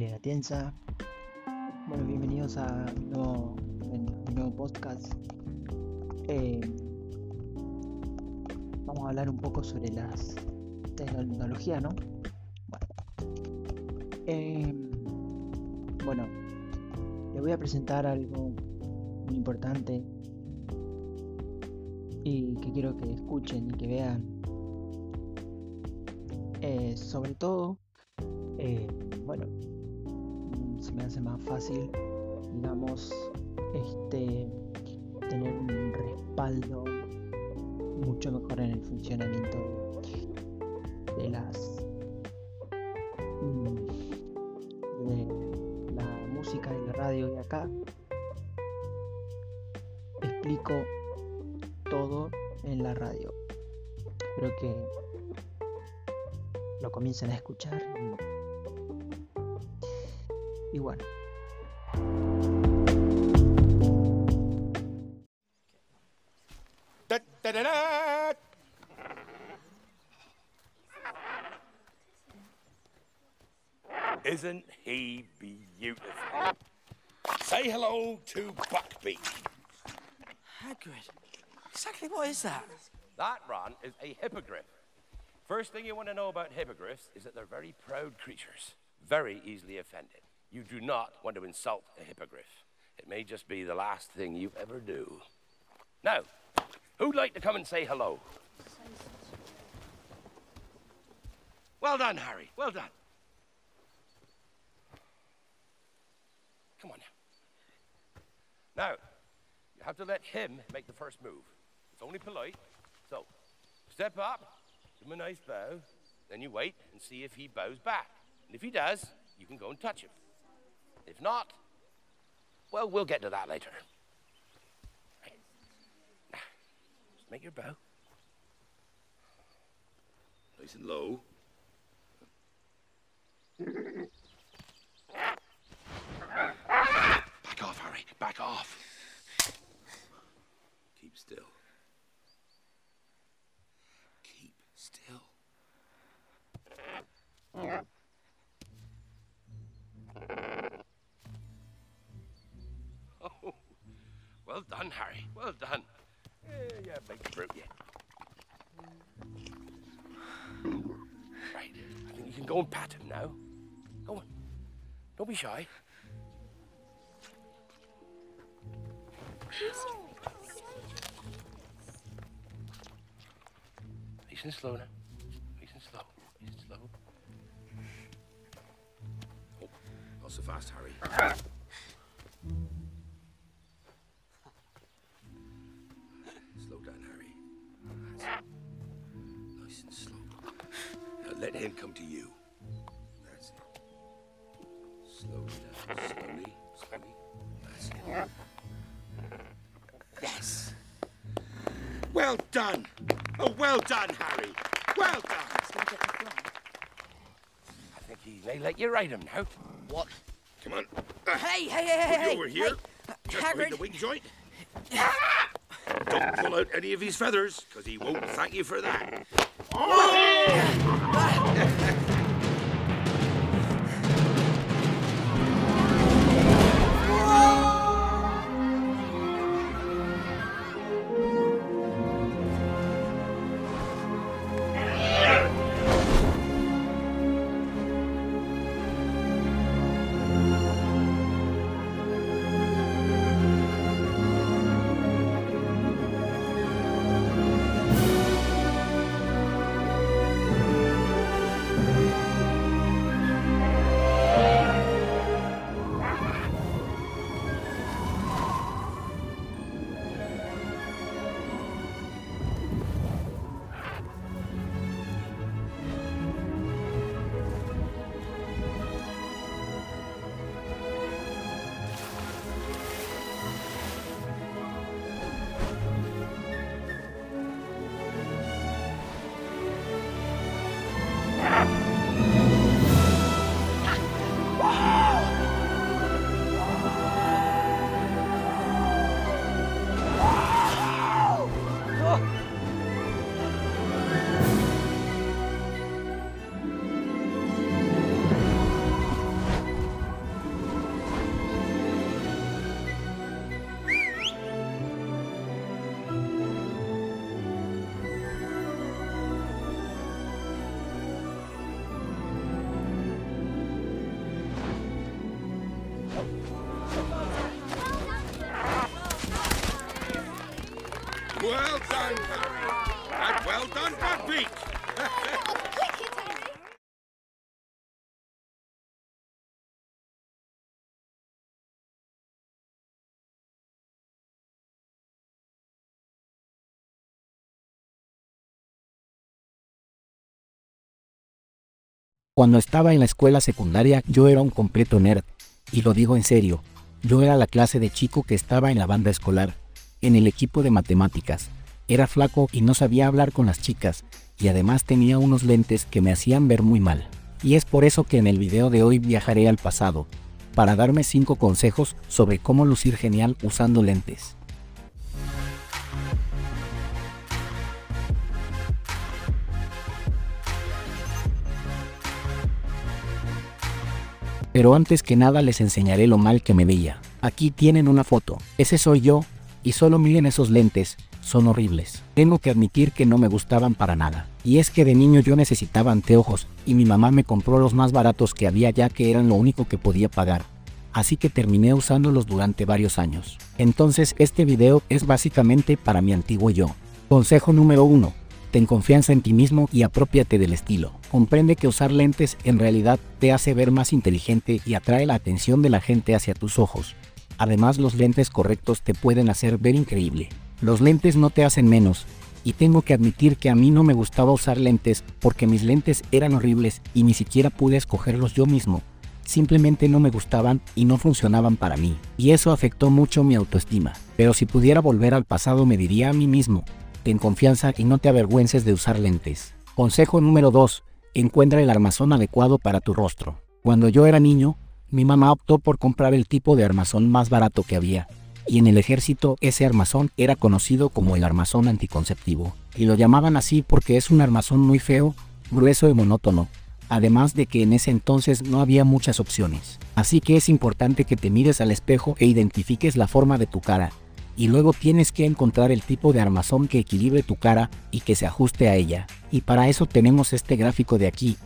Julia Atienza. Bueno, bienvenidos a mi nuevo, podcast. Eh, vamos a hablar un poco sobre las tecnología, ¿no? Bueno, eh, bueno, les voy a presentar algo muy importante y que quiero que escuchen y que vean. Eh, sobre todo, eh, bueno, me hace más fácil, digamos, este, tener un respaldo mucho mejor en el funcionamiento de las mm, de la música y la radio y acá. Explico todo en la radio. Espero que lo comiencen a escuchar y, y bueno Da, da, da, da. Isn't he beautiful? Say hello to Buckbeak. Hagrid. Exactly what is that? That, Ron, is a hippogriff. First thing you want to know about hippogriffs is that they're very proud creatures, very easily offended. You do not want to insult a hippogriff. It may just be the last thing you ever do. Now, who'd like to come and say hello? Well done, Harry. Well done. Come on now. Now, you have to let him make the first move. It's only polite. So, step up, give him a nice bow, then you wait and see if he bows back. And if he does, you can go and touch him. If not, well, we'll get to that later. Just make your bow. Nice and low. Back off, Harry. Back off. Keep still. Keep still. Well done, Harry. Well done. Yeah, yeah, big brute, yeah. Right. I think you can go and pat him now. Go on. Don't be shy. Nice and slow now. Nice and slow. Nice and slow. Oh, not so fast, Harry. Nice and slow. Now let him come to you. That's it. Slowly now. Slowly. Slowly. That's it. Yes. Well done. Oh, well done, Harry. Well done. I think he may let you ride him now. What? Come on. Hey, hey, hey, hey, hey! over here. Hey, Just behind Hagrid. the wing joint. Don't pull out any of his feathers, because he won't thank you for that. Oh! Cuando estaba en la escuela secundaria yo era un completo nerd, y lo digo en serio, yo era la clase de chico que estaba en la banda escolar, en el equipo de matemáticas. Era flaco y no sabía hablar con las chicas, y además tenía unos lentes que me hacían ver muy mal. Y es por eso que en el video de hoy viajaré al pasado, para darme 5 consejos sobre cómo lucir genial usando lentes. Pero antes que nada les enseñaré lo mal que me veía. Aquí tienen una foto. Ese soy yo, y solo miren esos lentes, son horribles. Tengo que admitir que no me gustaban para nada. Y es que de niño yo necesitaba anteojos, y mi mamá me compró los más baratos que había ya que eran lo único que podía pagar. Así que terminé usándolos durante varios años. Entonces este video es básicamente para mi antiguo yo. Consejo número 1. Ten confianza en ti mismo y apropiate del estilo. Comprende que usar lentes en realidad te hace ver más inteligente y atrae la atención de la gente hacia tus ojos. Además los lentes correctos te pueden hacer ver increíble. Los lentes no te hacen menos, y tengo que admitir que a mí no me gustaba usar lentes porque mis lentes eran horribles y ni siquiera pude escogerlos yo mismo. Simplemente no me gustaban y no funcionaban para mí, y eso afectó mucho mi autoestima. Pero si pudiera volver al pasado me diría a mí mismo, ten confianza y no te avergüences de usar lentes. Consejo número 2. Encuentra el armazón adecuado para tu rostro. Cuando yo era niño, mi mamá optó por comprar el tipo de armazón más barato que había, y en el ejército ese armazón era conocido como el armazón anticonceptivo, y lo llamaban así porque es un armazón muy feo, grueso y monótono, además de que en ese entonces no había muchas opciones. Así que es importante que te mires al espejo e identifiques la forma de tu cara, y luego tienes que encontrar el tipo de armazón que equilibre tu cara y que se ajuste a ella. Y para eso tenemos este gráfico de aquí,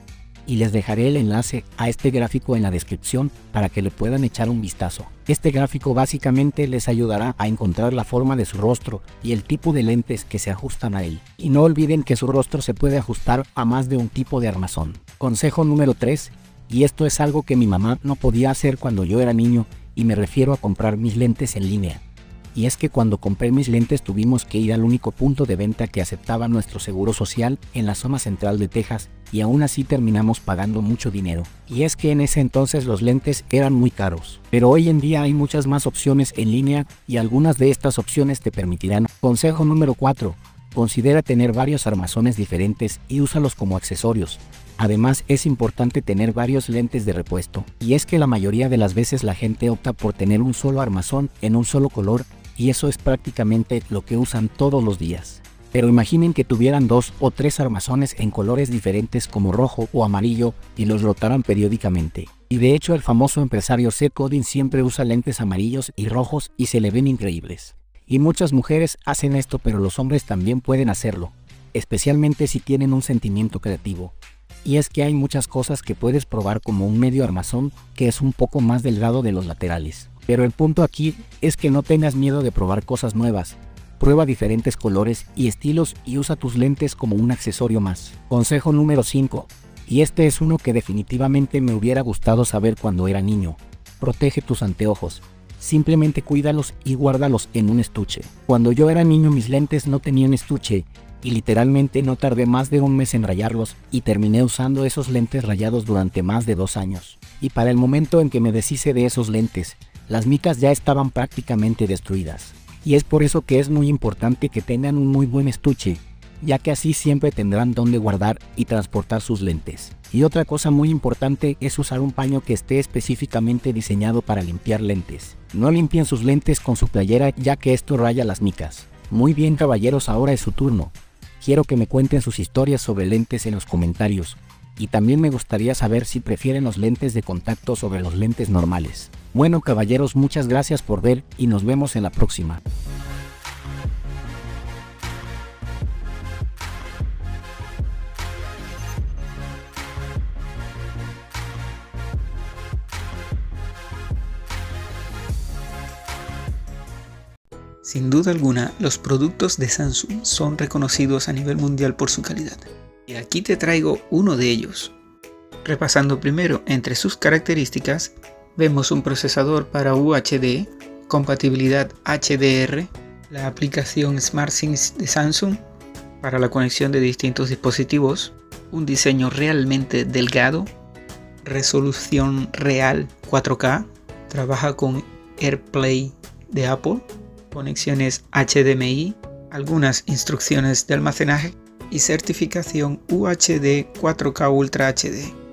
y les dejaré el enlace a este gráfico en la descripción para que le puedan echar un vistazo. Este gráfico básicamente les ayudará a encontrar la forma de su rostro y el tipo de lentes que se ajustan a él. Y no olviden que su rostro se puede ajustar a más de un tipo de armazón. Consejo número 3, y esto es algo que mi mamá no podía hacer cuando yo era niño y me refiero a comprar mis lentes en línea y es que cuando compré mis lentes tuvimos que ir al único punto de venta que aceptaba nuestro seguro social en la zona central de Texas y aún así terminamos pagando mucho dinero. Y es que en ese entonces los lentes eran muy caros, pero hoy en día hay muchas más opciones en línea y algunas de estas opciones te permitirán. Consejo número 4. Considera tener varios armazones diferentes y úsalos como accesorios. Además es importante tener varios lentes de repuesto, y es que la mayoría de las veces la gente opta por tener un solo armazón en un solo color y eso es prácticamente lo que usan todos los días. Pero imaginen que tuvieran dos o tres armazones en colores diferentes como rojo o amarillo y los rotaran periódicamente. Y de hecho el famoso empresario Seth Godin siempre usa lentes amarillos y rojos y se le ven increíbles. Y muchas mujeres hacen esto pero los hombres también pueden hacerlo, especialmente si tienen un sentimiento creativo. Y es que hay muchas cosas que puedes probar como un medio armazón que es un poco más delgado de los laterales. Pero el punto aquí es que no tengas miedo de probar cosas nuevas. Prueba diferentes colores y estilos y usa tus lentes como un accesorio más. Consejo número 5. Y este es uno que definitivamente me hubiera gustado saber cuando era niño. Protege tus anteojos. Simplemente cuídalos y guárdalos en un estuche. Cuando yo era niño mis lentes no tenían estuche y literalmente no tardé más de un mes en rayarlos y terminé usando esos lentes rayados durante más de dos años. Y para el momento en que me deshice de esos lentes, las micas ya estaban prácticamente destruidas. Y es por eso que es muy importante que tengan un muy buen estuche, ya que así siempre tendrán donde guardar y transportar sus lentes. Y otra cosa muy importante es usar un paño que esté específicamente diseñado para limpiar lentes. No limpien sus lentes con su playera ya que esto raya las micas. Muy bien caballeros, ahora es su turno. Quiero que me cuenten sus historias sobre lentes en los comentarios. Y también me gustaría saber si prefieren los lentes de contacto sobre los lentes normales. Bueno caballeros, muchas gracias por ver y nos vemos en la próxima. Sin duda alguna, los productos de Samsung son reconocidos a nivel mundial por su calidad. Y aquí te traigo uno de ellos. Repasando primero entre sus características, vemos un procesador para UHD, compatibilidad HDR, la aplicación SmartThings de Samsung para la conexión de distintos dispositivos, un diseño realmente delgado, resolución real 4K, trabaja con AirPlay de Apple, conexiones HDMI, algunas instrucciones de almacenaje y certificación UHD 4K Ultra HD.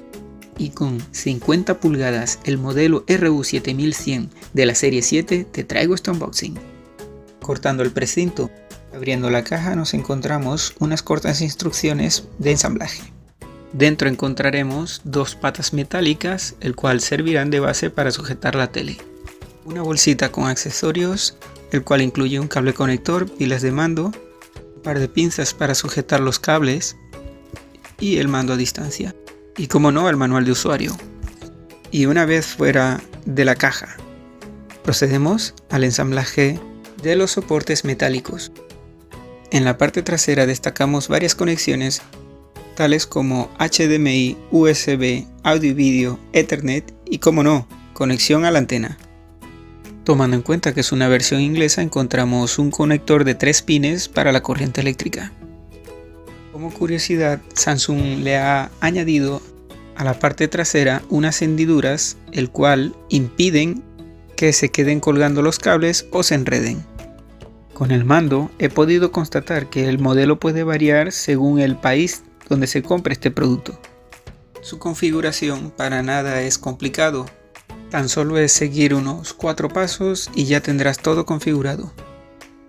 Y con 50 pulgadas el modelo RU7100 de la serie 7 te traigo este unboxing. Cortando el precinto, abriendo la caja nos encontramos unas cortas instrucciones de ensamblaje. Dentro encontraremos dos patas metálicas, el cual servirán de base para sujetar la tele. Una bolsita con accesorios, el cual incluye un cable conector, pilas de mando, un par de pinzas para sujetar los cables y el mando a distancia. Y como no, el manual de usuario. Y una vez fuera de la caja, procedemos al ensamblaje de los soportes metálicos. En la parte trasera destacamos varias conexiones tales como HDMI, USB, audio y video, Ethernet y como no, conexión a la antena. Tomando en cuenta que es una versión inglesa encontramos un conector de 3 pines para la corriente eléctrica. Como curiosidad, Samsung le ha añadido a la parte trasera unas hendiduras el cual impiden que se queden colgando los cables o se enreden. Con el mando he podido constatar que el modelo puede variar según el país donde se compra este producto. Su configuración para nada es complicado, tan solo es seguir unos cuatro pasos y ya tendrás todo configurado,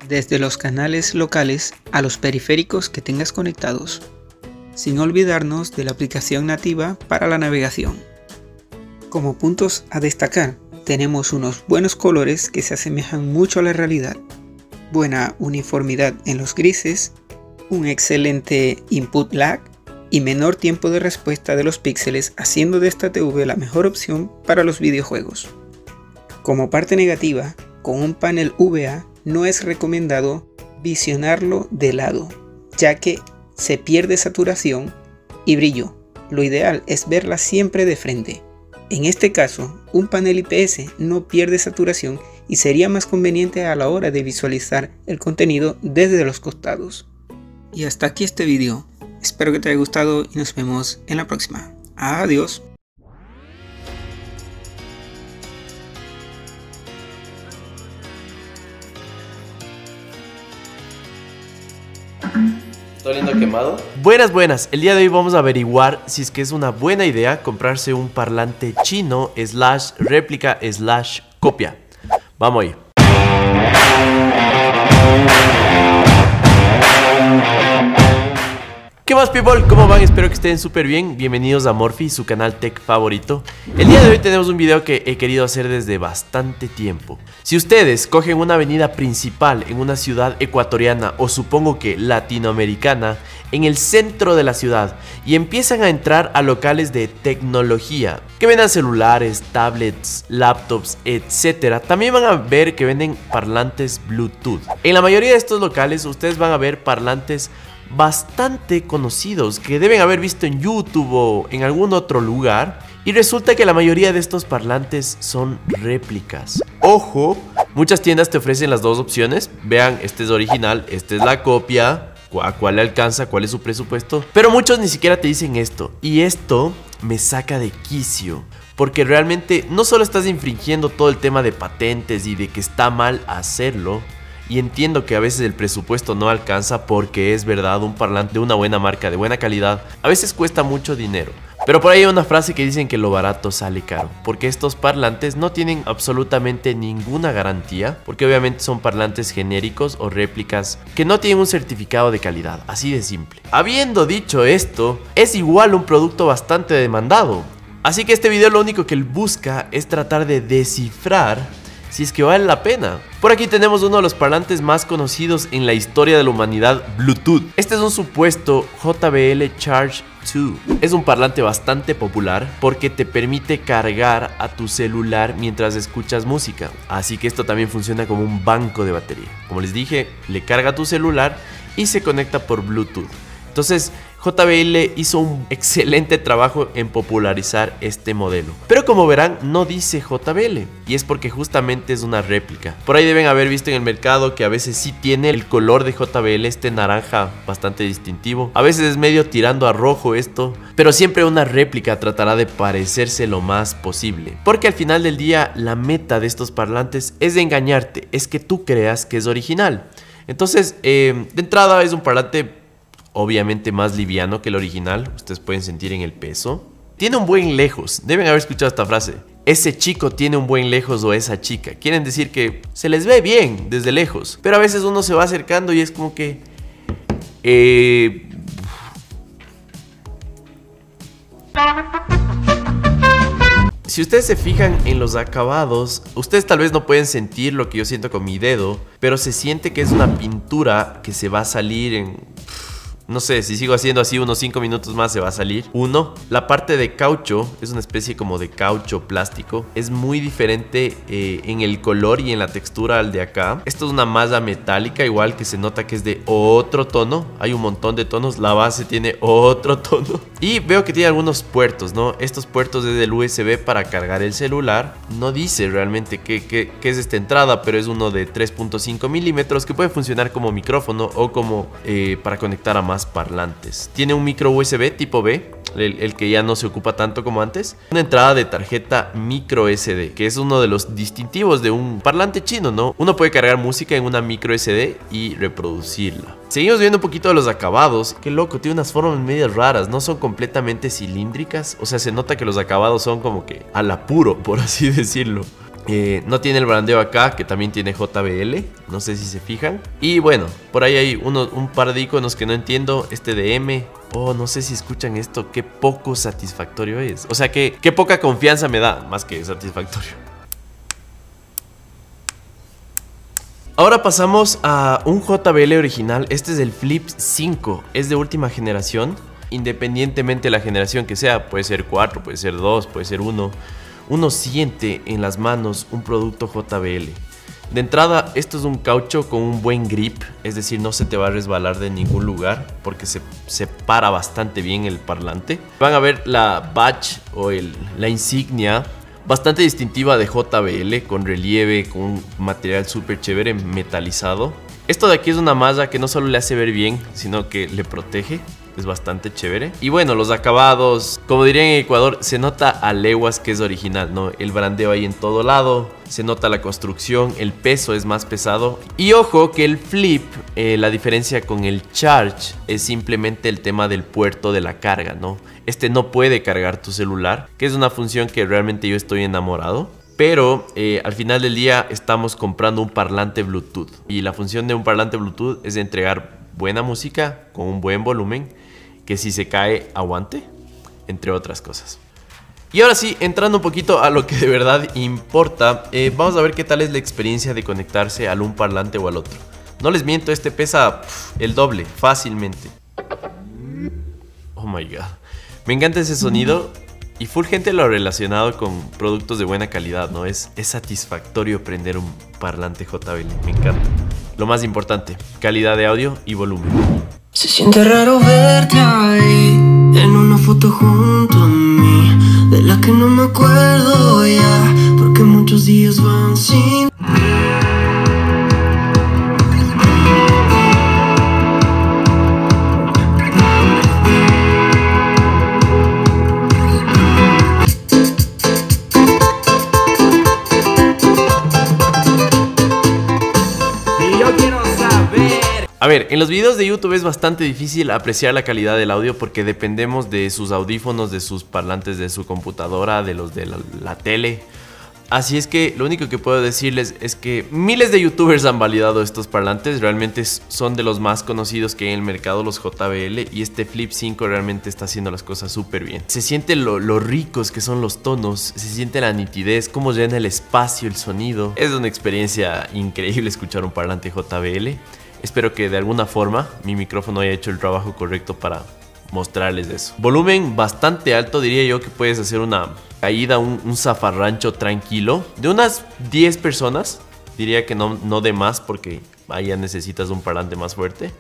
desde los canales locales a los periféricos que tengas conectados, sin olvidarnos de la aplicación nativa para la navegación. Como puntos a destacar, tenemos unos buenos colores que se asemejan mucho a la realidad, buena uniformidad en los grises, un excelente input lag y menor tiempo de respuesta de los píxeles haciendo de esta TV la mejor opción para los videojuegos. Como parte negativa, con un panel VA no es recomendado visionarlo de lado, ya que se pierde saturación y brillo. Lo ideal es verla siempre de frente. En este caso, un panel IPS no pierde saturación y sería más conveniente a la hora de visualizar el contenido desde los costados. Y hasta aquí este video. Espero que te haya gustado y nos vemos en la próxima. Adiós. ¿Está oliendo quemado? Buenas, buenas. El día de hoy vamos a averiguar si es que es una buena idea comprarse un parlante chino slash réplica slash copia. Vamos ahí. ¿Qué más people? ¿Cómo van? Espero que estén súper bien. Bienvenidos a Morphy, su canal tech favorito. El día de hoy tenemos un video que he querido hacer desde bastante tiempo. Si ustedes cogen una avenida principal en una ciudad ecuatoriana o supongo que latinoamericana, en el centro de la ciudad y empiezan a entrar a locales de tecnología que vendan celulares, tablets, laptops, etc. También van a ver que venden parlantes Bluetooth. En la mayoría de estos locales ustedes van a ver parlantes bastante conocidos que deben haber visto en YouTube o en algún otro lugar. Y resulta que la mayoría de estos parlantes son réplicas. Ojo, muchas tiendas te ofrecen las dos opciones. Vean, este es original, esta es la copia. ¿A cuál le alcanza? ¿Cuál es su presupuesto? Pero muchos ni siquiera te dicen esto. Y esto me saca de quicio. Porque realmente no solo estás infringiendo todo el tema de patentes y de que está mal hacerlo, y entiendo que a veces el presupuesto no alcanza porque es verdad, un parlante de una buena marca, de buena calidad, a veces cuesta mucho dinero. Pero por ahí hay una frase que dicen que lo barato sale caro, porque estos parlantes no tienen absolutamente ninguna garantía, porque obviamente son parlantes genéricos o réplicas que no tienen un certificado de calidad, así de simple. Habiendo dicho esto, es igual un producto bastante demandado. Así que este video lo único que él busca es tratar de descifrar si es que vale la pena. Por aquí tenemos uno de los parlantes más conocidos en la historia de la humanidad, Bluetooth. Este es un supuesto JBL Charge 2. Es un parlante bastante popular porque te permite cargar a tu celular mientras escuchas música. Así que esto también funciona como un banco de batería. Como les dije, le carga a tu celular y se conecta por Bluetooth. Entonces, JBL hizo un excelente trabajo en popularizar este modelo. Pero como verán, no dice JBL, y es porque justamente es una réplica. Por ahí deben haber visto en el mercado que a veces sí tiene el color de JBL, este naranja bastante distintivo. A veces es medio tirando a rojo esto, pero siempre una réplica tratará de parecerse lo más posible. Porque al final del día, la meta de estos parlantes es de engañarte, es que tú creas que es original. Entonces, eh, de entrada es un parlante obviamente más liviano que el original, ustedes pueden sentir en el peso. Tiene un buen lejos, deben haber escuchado esta frase. Ese chico tiene un buen lejos o esa chica. Quieren decir que se les ve bien desde lejos. Pero a veces uno se va acercando y es como que... Eh, si ustedes se fijan en los acabados, ustedes tal vez no pueden sentir lo que yo siento con mi dedo, pero se siente que es una pintura que se va a salir en no sé, si sigo haciendo así unos 5 minutos más se va a salir. Uno, la parte de caucho, es una especie como de caucho plástico. Es muy diferente eh, en el color y en la textura al de acá. Esto es una malla metálica, igual que se nota que es de otro tono. Hay un montón de tonos, la base tiene otro tono. Y veo que tiene algunos puertos, ¿no? Estos puertos es del USB para cargar el celular. No dice realmente qué, qué, qué es esta entrada, pero es uno de 3.5 milímetros que puede funcionar como micrófono o como eh, para conectar a más parlantes. Tiene un micro USB tipo B, el, que ya no se ocupa tanto como antes. Una entrada de tarjeta micro SD, que es uno de los distintivos de un parlante chino, ¿no? Uno puede cargar música en una micro SD y reproducirla. Seguimos viendo un poquito de los acabados. Qué loco, tiene unas formas medias raras. No son completamente cilíndricas. O sea, se nota que los acabados son como que al apuro, por así decirlo. Eh, no tiene el brandeo acá, que también tiene JBL. No sé si se fijan. Y bueno, por ahí hay uno, un par de iconos que no entiendo. Este de M. Oh, no sé si escuchan esto. Qué poco satisfactorio es. O sea, que qué poca confianza me da, más que satisfactorio. Ahora pasamos a un JBL original. Este es el Flip 5. Es de última generación. Independientemente de la generación que sea. Puede ser 4, puede ser 2, puede ser 1 uno siente en las manos un producto JBL. De entrada, esto es un caucho con un buen grip, es decir, no se te va a resbalar de ningún lugar porque se separa bastante bien el parlante. Van a ver la badge o la insignia bastante distintiva de JBL con relieve, con un material súper chévere metalizado. Esto de aquí es una malla que no solo le hace ver bien, sino que le protege es bastante chévere. Y bueno, los acabados, como diría en Ecuador, se nota a leguas que es original, ¿no? El brandeo ahí en todo lado, se nota la construcción, el peso es más pesado. Y ojo que el flip, eh, la diferencia con el charge es simplemente el tema del puerto de la carga, ¿no? Este no puede cargar tu celular, que es una función que realmente yo estoy enamorado. Pero eh, al final del día estamos comprando un parlante Bluetooth. Y la función de un parlante Bluetooth es entregar buena música con un buen volumen que si se cae aguante, entre otras cosas. Y ahora sí, entrando un poquito a lo que de verdad importa, eh, vamos a ver qué tal es la experiencia de conectarse al un parlante o al otro. No les miento, este pesa el doble, fácilmente. Oh my god. Me encanta ese sonido y full gente lo relacionado con productos de buena calidad, ¿no? Es, es satisfactorio prender un parlante JBL, me encanta. Lo más importante, calidad de audio y volumen. Se siente raro verte ahí, en una foto junto a mí, de la que no me acuerdo ya, porque muchos días van sin... A ver, en los videos de YouTube es bastante difícil apreciar la calidad del audio porque dependemos de sus audífonos, de sus parlantes de su computadora, de los de la, tele. Así es que lo único que puedo decirles es que miles de youtubers han validado estos parlantes, realmente son de los más conocidos que hay en el mercado, los JBL, y este Flip 5 realmente está haciendo las cosas súper bien. Se siente lo, ricos que son los tonos, se siente la nitidez, cómo llena el espacio, el sonido. Es una experiencia increíble escuchar un parlante JBL. Espero que de alguna forma mi micrófono haya hecho el trabajo correcto para mostrarles eso. Volumen bastante alto, diría yo que puedes hacer una caída, un, un zafarrancho tranquilo. De unas 10 personas, diría que no, no de más porque ahí ya necesitas un parlante más fuerte.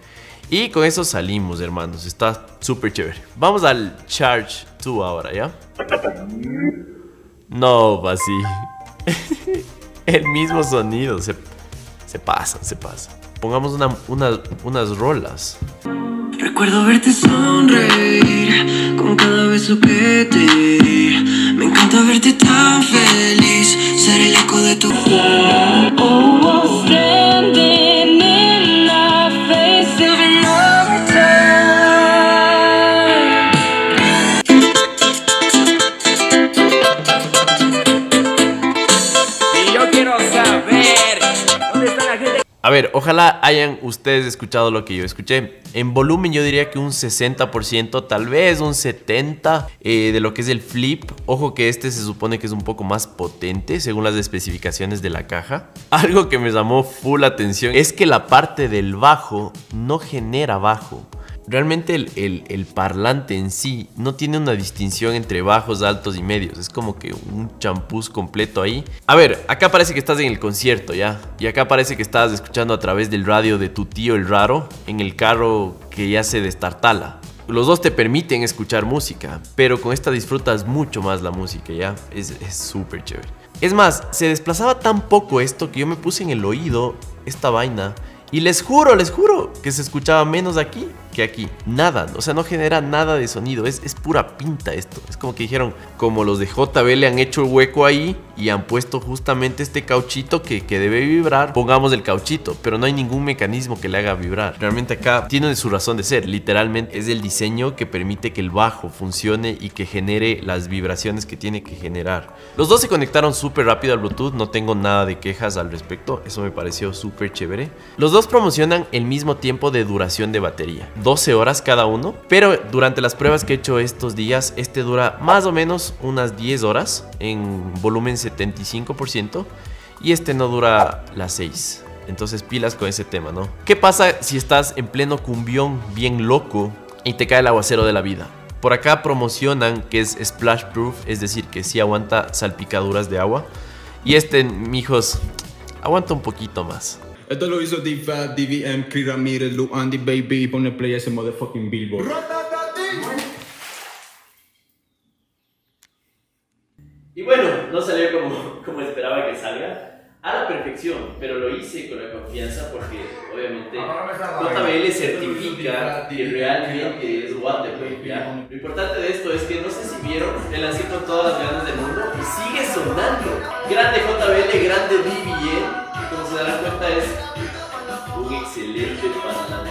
Y con eso salimos, hermanos. Está súper chévere. Vamos al Charge 2 ahora, ¿ya? No, así. El mismo sonido. Se, se pasa, se pasa. Pongamos unas rolas. Recuerdo verte sonreír con cada beso que te di. Me encanta verte tan feliz, ser el eco de tu. Oh, A ver, ojalá hayan ustedes escuchado lo que yo escuché. En volumen yo diría que un 60%, tal vez un 70% eh, de lo que es el flip. Ojo que este se supone que es un poco más potente según las especificaciones de la caja. Algo que me llamó full atención es que la parte del bajo no genera bajo. Realmente el, parlante en sí no tiene una distinción entre bajos, altos y medios. Es como que un champús completo ahí. A ver, acá parece que estás en el concierto, ¿ya? Y acá parece que estás escuchando a través del radio de tu tío el raro en el carro que ya se destartala. Los dos te permiten escuchar música, pero con esta disfrutas mucho más la música, ¿ya? Es súper chévere. Es más, se desplazaba tan poco esto que yo me puse en el oído esta vaina y les juro, les juro que se escuchaba menos aquí que aquí. Nada, o sea, no genera nada de sonido. Es, es pura pinta esto. Es como que dijeron, como los de JB le han hecho el hueco ahí y han puesto justamente este cauchito que, que debe vibrar, pongamos el cauchito, pero no hay ningún mecanismo que le haga vibrar. Realmente acá tiene su razón de ser. Literalmente es el diseño que permite que el bajo funcione y que genere las vibraciones que tiene que generar. Los dos se conectaron súper rápido al Bluetooth, no tengo nada de quejas al respecto. Eso me pareció súper chévere. Los dos promocionan el mismo tiempo de duración de batería, 12 horas cada uno, pero durante las pruebas que he hecho estos días, este dura más o menos unas 10 horas en volumen 75% y este no dura las 6. Entonces pilas con ese tema, ¿no? ¿Qué pasa si estás en pleno cumbión bien loco y te cae el aguacero de la vida? Por acá promocionan que es splash proof, es decir, que sí aguanta salpicaduras de agua. Y este, mijos, aguanta un poquito más. Esto lo hizo D-Fat, DVM, Chris Ramirez, Lou Andy, Baby, pone play a ese motherfucking billboard. Y bueno, no salió como, como esperaba que salga a la perfección, pero lo hice con la confianza porque obviamente JBL certifica que realmente es waterproof. ¿ya? Lo importante de esto es que no sé si vieron, me lancé con todas las ganas del mundo y sigue sonando. Grande JBL, grande DVM como se darán cuenta es un excelente parlante.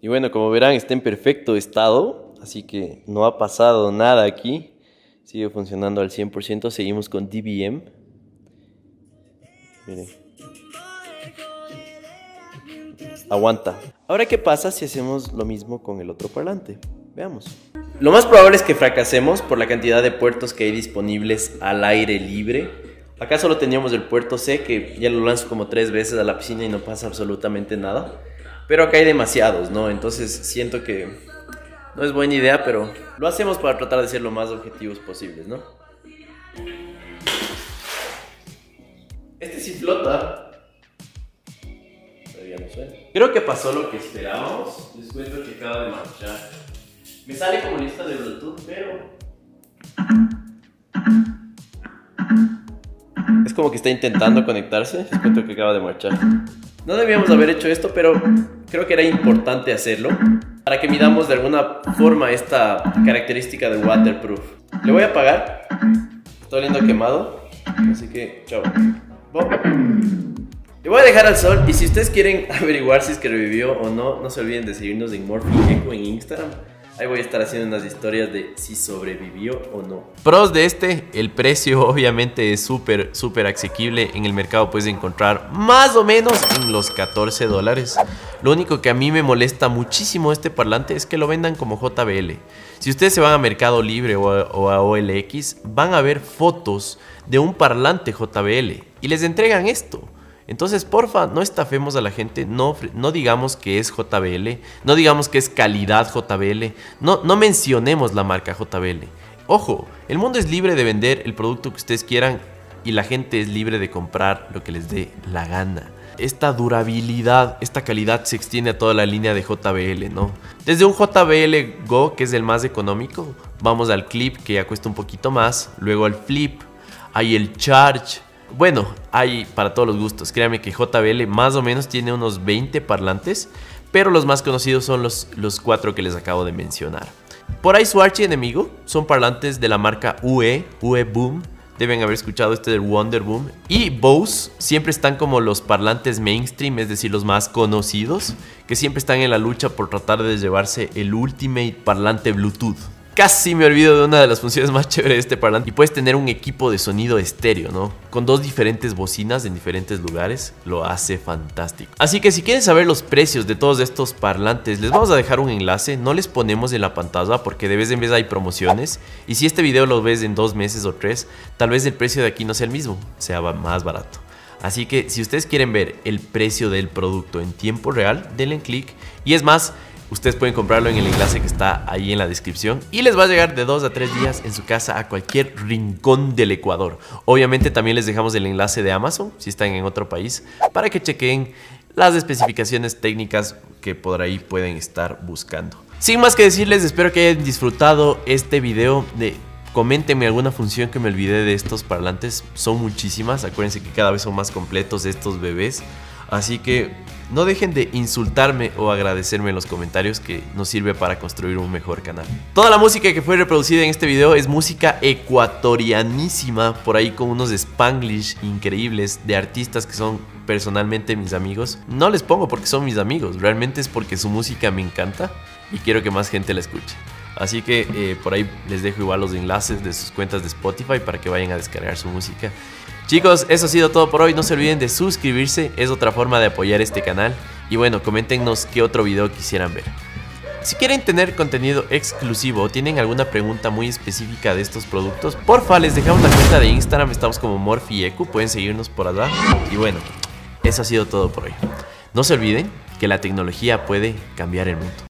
Y bueno, como verán está en perfecto estado, así que no ha pasado nada aquí. Sigue funcionando al 100%, seguimos con DBM. Miren. Aguanta. Ahora, ¿qué pasa si hacemos lo mismo con el otro parlante? Veamos. Lo más probable es que fracasemos por la cantidad de puertos que hay disponibles al aire libre. Acá solo teníamos el puerto C, que ya lo lanzo como tres veces a la piscina y no pasa absolutamente nada. Pero acá hay demasiados, ¿no? Entonces siento que no es buena idea, pero lo hacemos para tratar de ser lo más objetivos posibles, ¿no? Este sí flota. Todavía no suena. Creo que pasó lo que esperábamos. Les cuento que acaba de marchar. Me sale como lista de Bluetooth, pero. Es como que está intentando conectarse. Les cuento que acaba de marchar. No debíamos haber hecho esto, pero creo que era importante hacerlo para que midamos de alguna forma esta característica de waterproof. Le voy a apagar. Está oliendo quemado. Así que, chao. Le voy a dejar al sol y si ustedes quieren averiguar si es que revivió o no, no se olviden de seguirnos en Morphy Echo en Instagram Ahí voy a estar haciendo unas historias de si sobrevivió o no. Pros de este, el precio obviamente es súper, súper asequible. En el mercado puedes encontrar más o menos en los 14 dólares. Lo único que a mí me molesta muchísimo este parlante es que lo vendan como JBL. Si ustedes se van a Mercado Libre o a, o a OLX, van a ver fotos de un parlante JBL y les entregan esto. Entonces, porfa, no estafemos a la gente, no, no digamos que es JBL, no digamos que es calidad JBL, no, no mencionemos la marca JBL. Ojo, el mundo es libre de vender el producto que ustedes quieran y la gente es libre de comprar lo que les dé la gana. Esta durabilidad, esta calidad se extiende a toda la línea de JBL, ¿no? Desde un JBL Go, que es el más económico, vamos al Clip, que ya cuesta un poquito más, luego al Flip, hay el Charge, bueno, hay para todos los gustos. Créanme que JBL más o menos tiene unos 20 parlantes, pero los más conocidos son los, los cuatro que les acabo de mencionar. Por ahí su archienemigo son parlantes de la marca UE, UE Boom. Deben haber escuchado este del Wonder Boom. Y Bose siempre están como los parlantes mainstream, es decir, los más conocidos, que siempre están en la lucha por tratar de llevarse el ultimate parlante Bluetooth. Casi me olvido de una de las funciones más chéveres de este parlante. Y puedes tener un equipo de sonido estéreo, ¿no? Con dos diferentes bocinas en diferentes lugares. Lo hace fantástico. Así que si quieren saber los precios de todos estos parlantes, les vamos a dejar un enlace. No les ponemos en la pantalla porque de vez en vez hay promociones. Y si este video lo ves en dos meses o tres, tal vez el precio de aquí no sea el mismo, sea más barato. Así que si ustedes quieren ver el precio del producto en tiempo real, denle clic. Y es más, Ustedes pueden comprarlo en el enlace que está ahí en la descripción y les va a llegar de 2 a 3 días en su casa a cualquier rincón del Ecuador. Obviamente también les dejamos el enlace de Amazon si están en otro país para que chequen las especificaciones técnicas que por ahí pueden estar buscando. Sin más que decirles, espero que hayan disfrutado este video de Coméntenme alguna función que me olvidé de estos parlantes. Son muchísimas. Acuérdense que cada vez son más completos estos bebés. Así que no dejen de insultarme o agradecerme en los comentarios que nos sirve para construir un mejor canal. Toda la música que fue reproducida en este video es música ecuatorianísima, por ahí con unos spanglish increíbles de artistas que son personalmente mis amigos. No les pongo porque son mis amigos, realmente es porque su música me encanta y quiero que más gente la escuche. Así que eh, por ahí les dejo igual los enlaces de sus cuentas de Spotify para que vayan a descargar su música. Chicos, eso ha sido todo por hoy. No se olviden de suscribirse, es otra forma de apoyar este canal. Y bueno, coméntenos qué otro video quisieran ver. Si quieren tener contenido exclusivo o tienen alguna pregunta muy específica de estos productos, porfa, les dejamos la cuenta de Instagram, estamos como MorphyEcu, pueden seguirnos por allá. Y bueno, eso ha sido todo por hoy. No se olviden que la tecnología puede cambiar el mundo.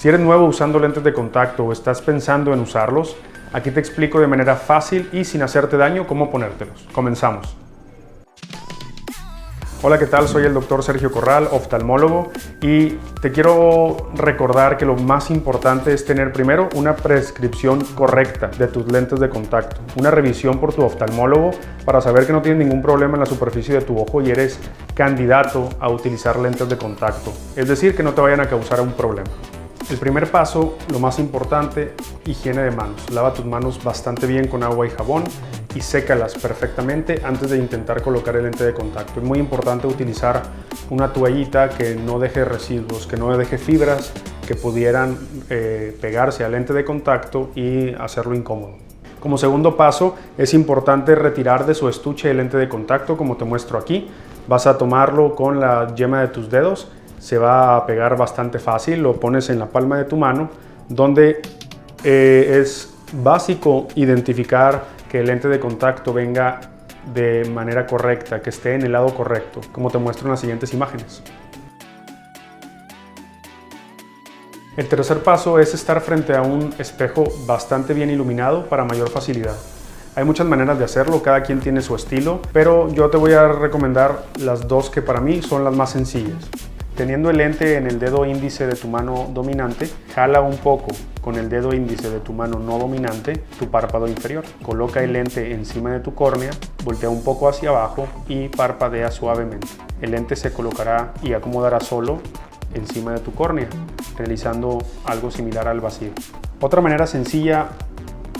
Si eres nuevo usando lentes de contacto o estás pensando en usarlos, aquí te explico de manera fácil y sin hacerte daño cómo ponértelos. Comenzamos. Hola, ¿qué tal? Soy el doctor Sergio Corral, oftalmólogo, y te quiero recordar que lo más importante es tener primero una prescripción correcta de tus lentes de contacto, una revisión por tu oftalmólogo para saber que no tienes ningún problema en la superficie de tu ojo y eres candidato a utilizar lentes de contacto, es decir, que no te vayan a causar un problema. El primer paso, lo más importante, higiene de manos. Lava tus manos bastante bien con agua y jabón y sécalas perfectamente antes de intentar colocar el lente de contacto. Es muy importante utilizar una toallita que no deje residuos, que no deje fibras que pudieran eh, pegarse al lente de contacto y hacerlo incómodo. Como segundo paso, es importante retirar de su estuche el lente de contacto, como te muestro aquí. Vas a tomarlo con la yema de tus dedos se va a pegar bastante fácil, lo pones en la palma de tu mano, donde eh, es básico identificar que el lente de contacto venga de manera correcta, que esté en el lado correcto, como te muestro en las siguientes imágenes. El tercer paso es estar frente a un espejo bastante bien iluminado para mayor facilidad. Hay muchas maneras de hacerlo, cada quien tiene su estilo, pero yo te voy a recomendar las dos que para mí son las más sencillas. Teniendo el lente en el dedo índice de tu mano dominante, jala un poco con el dedo índice de tu mano no dominante tu párpado inferior. Coloca el lente encima de tu córnea, voltea un poco hacia abajo y parpadea suavemente. El lente se colocará y acomodará solo encima de tu córnea, realizando algo similar al vacío. Otra manera sencilla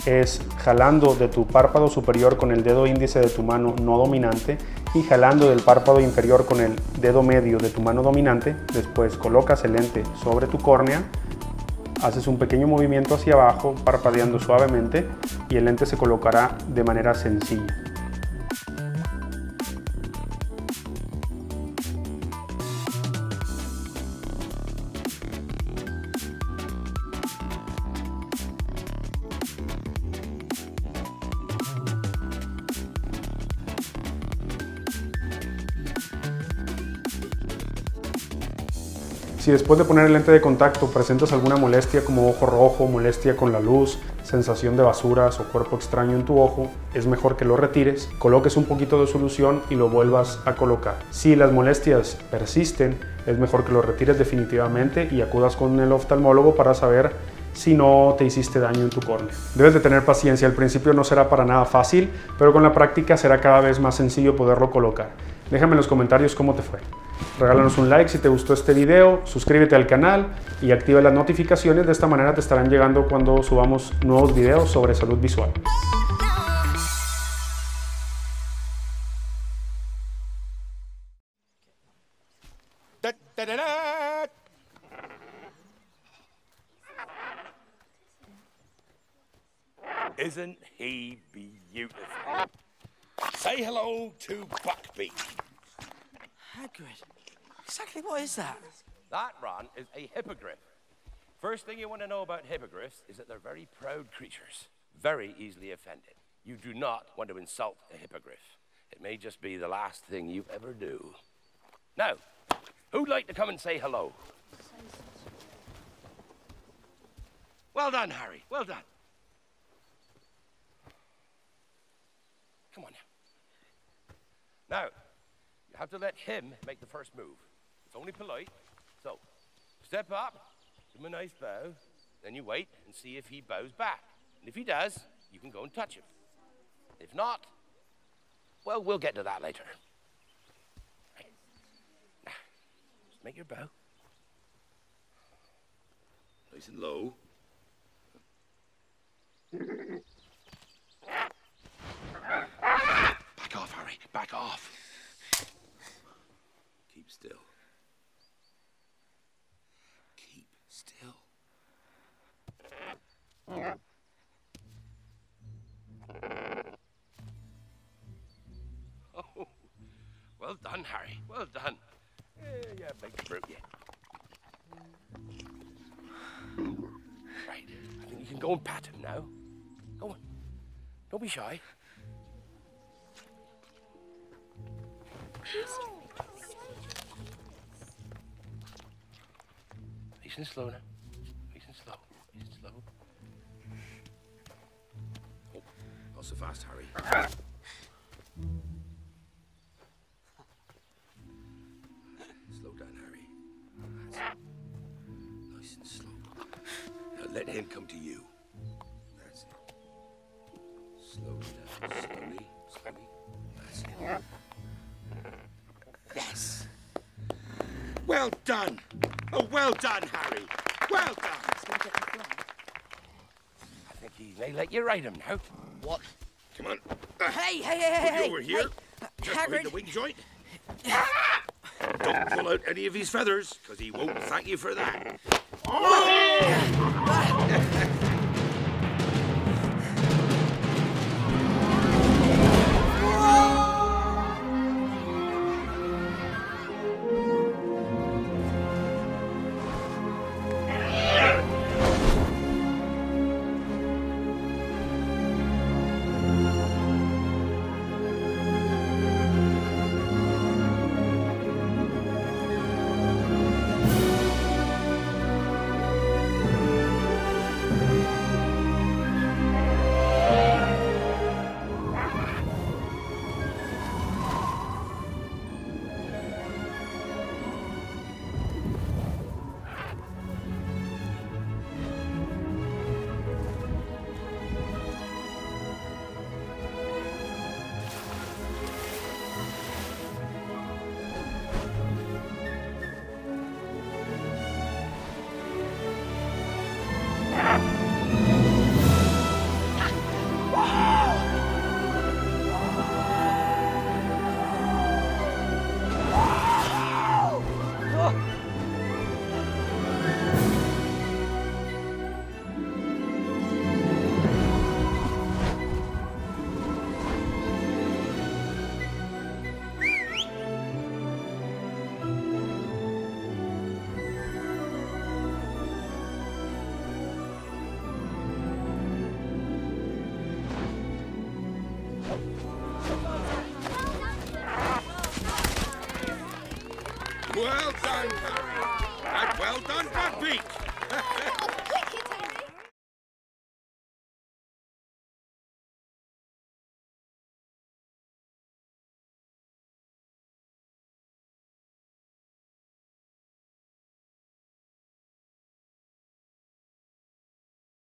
es jalando de tu párpado superior con el dedo índice de tu mano no dominante y jalando del párpado inferior con el dedo medio de tu mano dominante. Después colocas el lente sobre tu córnea, haces un pequeño movimiento hacia abajo parpadeando suavemente y el lente se colocará de manera sencilla. Después de poner el lente de contacto presentas alguna molestia como ojo rojo, molestia con la luz, sensación de basuras o cuerpo extraño en tu ojo, es mejor que lo retires, coloques un poquito de solución y lo vuelvas a colocar. Si las molestias persisten, es mejor que lo retires definitivamente y acudas con el oftalmólogo para saber si no te hiciste daño en tu córnea. Debes de tener paciencia, al principio no será para nada fácil, pero con la práctica será cada vez más sencillo poderlo colocar. Déjame en los comentarios cómo te fue. Regálanos un like si te gustó este video, suscríbete al canal y activa las notificaciones, de esta manera te estarán llegando cuando subamos nuevos videos sobre salud visual. Isn't he beautiful? Say hello to Buckbeak. Hagrid. Exactly what is that? That, Ron, is a hippogriff. First thing you want to know about hippogriffs is that they're very proud creatures, very easily offended. You do not want to insult a hippogriff. It may just be the last thing you ever do. Now, who'd like to come and say hello? Well done, Harry. Well done. Come on now. Now, have to let him make the first move. It's only polite. So, step up, give him a nice bow, then you wait and see if he bows back. And if he does, you can go and touch him. If not, well, we'll get to that later. Right. Now, just make your bow. Nice and low. Back off, Harry. Back off. Still. Keep still. Oh, well done, Harry. Well done. Yeah, yeah, big brute, yeah. Right. I think you can go and pat him now. Go on. Don't be shy. and slow now. Nice and slow. Nice and slow. Oh, not so fast, Harry. slow down, Harry. That's it. Nice and slow. Now let him come to you. That's it. Slowly now. Slowly. Slowly. That's it. Yes. Well done. Oh, well done, Harry. Well done. I think let you ride him now. What? Come on. Uh, Hey, hey, hey, hey, put you hey. over here. Hey, Just behind the wing joint. Don't pull out any of his feathers, because he won't thank you for that.